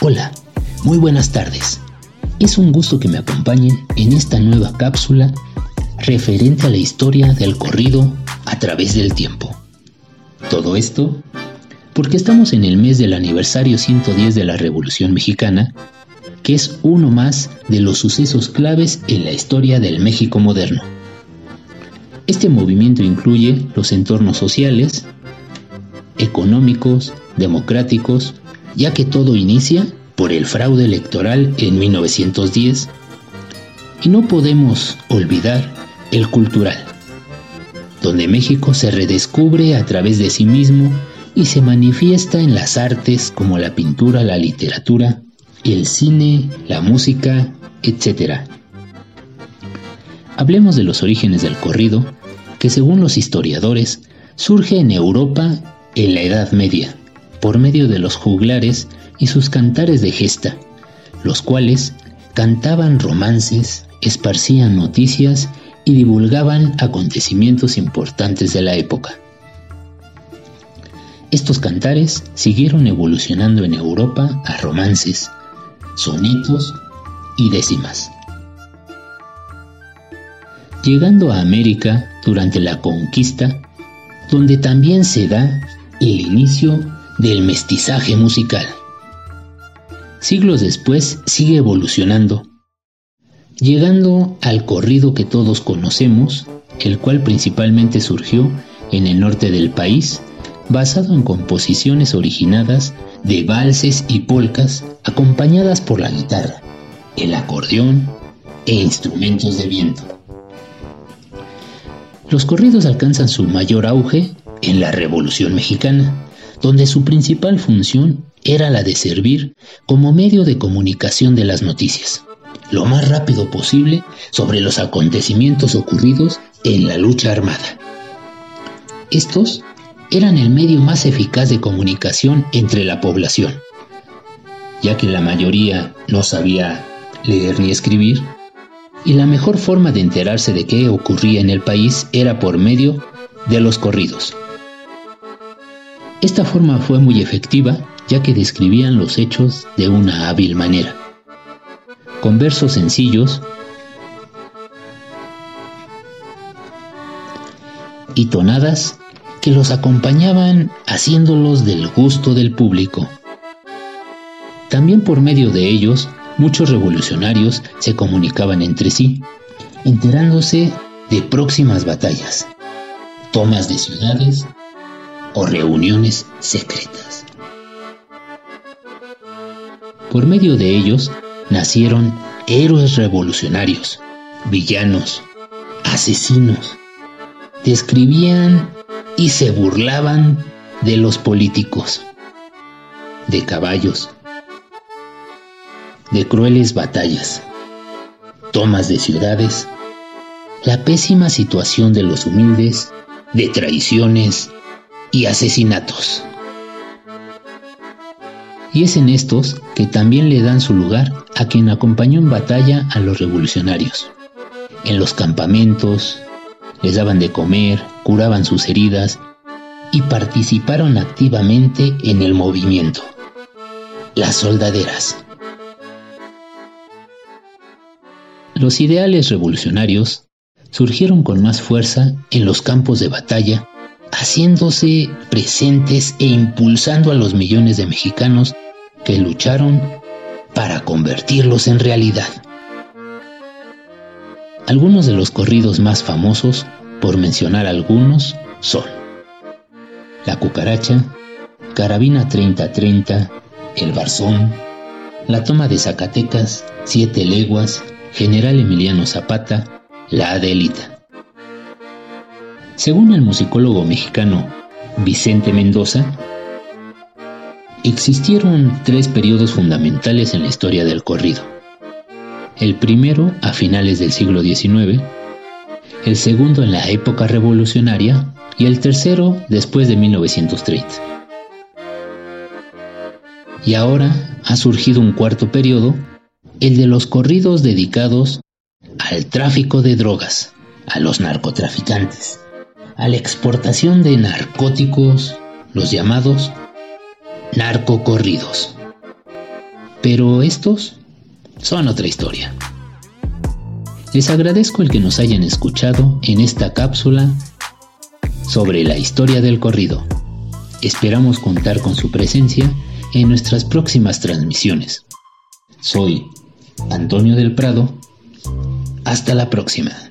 Hola, muy buenas tardes. Es un gusto que me acompañen en esta nueva cápsula referente a la historia del corrido a través del tiempo. Todo esto porque estamos en el mes del aniversario 110 de la Revolución Mexicana, que es uno más de los sucesos claves en la historia del México moderno. Este movimiento incluye los entornos sociales, económicos, democráticos, ya que todo inicia por el fraude electoral en 1910 y no podemos olvidar el cultural, donde México se redescubre a través de sí mismo y se manifiesta en las artes como la pintura, la literatura, el cine, la música, etc. Hablemos de los orígenes del corrido, que según los historiadores surge en Europa en la Edad Media, por medio de los juglares y sus cantares de gesta, los cuales cantaban romances, esparcían noticias y divulgaban acontecimientos importantes de la época. Estos cantares siguieron evolucionando en Europa a romances, sonetos y décimas. Llegando a América durante la conquista, donde también se da el inicio del mestizaje musical. Siglos después sigue evolucionando, llegando al corrido que todos conocemos, el cual principalmente surgió en el norte del país, basado en composiciones originadas de valses y polcas acompañadas por la guitarra, el acordeón e instrumentos de viento. Los corridos alcanzan su mayor auge en la Revolución Mexicana, donde su principal función era la de servir como medio de comunicación de las noticias, lo más rápido posible sobre los acontecimientos ocurridos en la lucha armada. Estos eran el medio más eficaz de comunicación entre la población, ya que la mayoría no sabía leer ni escribir, y la mejor forma de enterarse de qué ocurría en el país era por medio de los corridos. Esta forma fue muy efectiva ya que describían los hechos de una hábil manera. Con versos sencillos y tonadas que los acompañaban haciéndolos del gusto del público. También por medio de ellos, muchos revolucionarios se comunicaban entre sí, enterándose de próximas batallas, tomas de ciudades o reuniones secretas. Por medio de ellos nacieron héroes revolucionarios, villanos, asesinos. Describían y se burlaban de los políticos, de caballos, de crueles batallas, tomas de ciudades, la pésima situación de los humildes, de traiciones y asesinatos. Y es en estos que también le dan su lugar a quien acompañó en batalla a los revolucionarios. En los campamentos, les daban de comer, curaban sus heridas y participaron activamente en el movimiento. Las soldaderas. Los ideales revolucionarios surgieron con más fuerza en los campos de batalla haciéndose presentes e impulsando a los millones de mexicanos que lucharon para convertirlos en realidad. Algunos de los corridos más famosos, por mencionar algunos, son La Cucaracha, Carabina 3030, El Barzón, La Toma de Zacatecas, Siete Leguas, General Emiliano Zapata, La Adelita. Según el musicólogo mexicano Vicente Mendoza, existieron tres periodos fundamentales en la historia del corrido. El primero a finales del siglo XIX, el segundo en la época revolucionaria y el tercero después de 1930. Y ahora ha surgido un cuarto periodo, el de los corridos dedicados al tráfico de drogas, a los narcotraficantes a la exportación de narcóticos, los llamados narcocorridos. Pero estos son otra historia. Les agradezco el que nos hayan escuchado en esta cápsula sobre la historia del corrido. Esperamos contar con su presencia en nuestras próximas transmisiones. Soy Antonio del Prado. Hasta la próxima.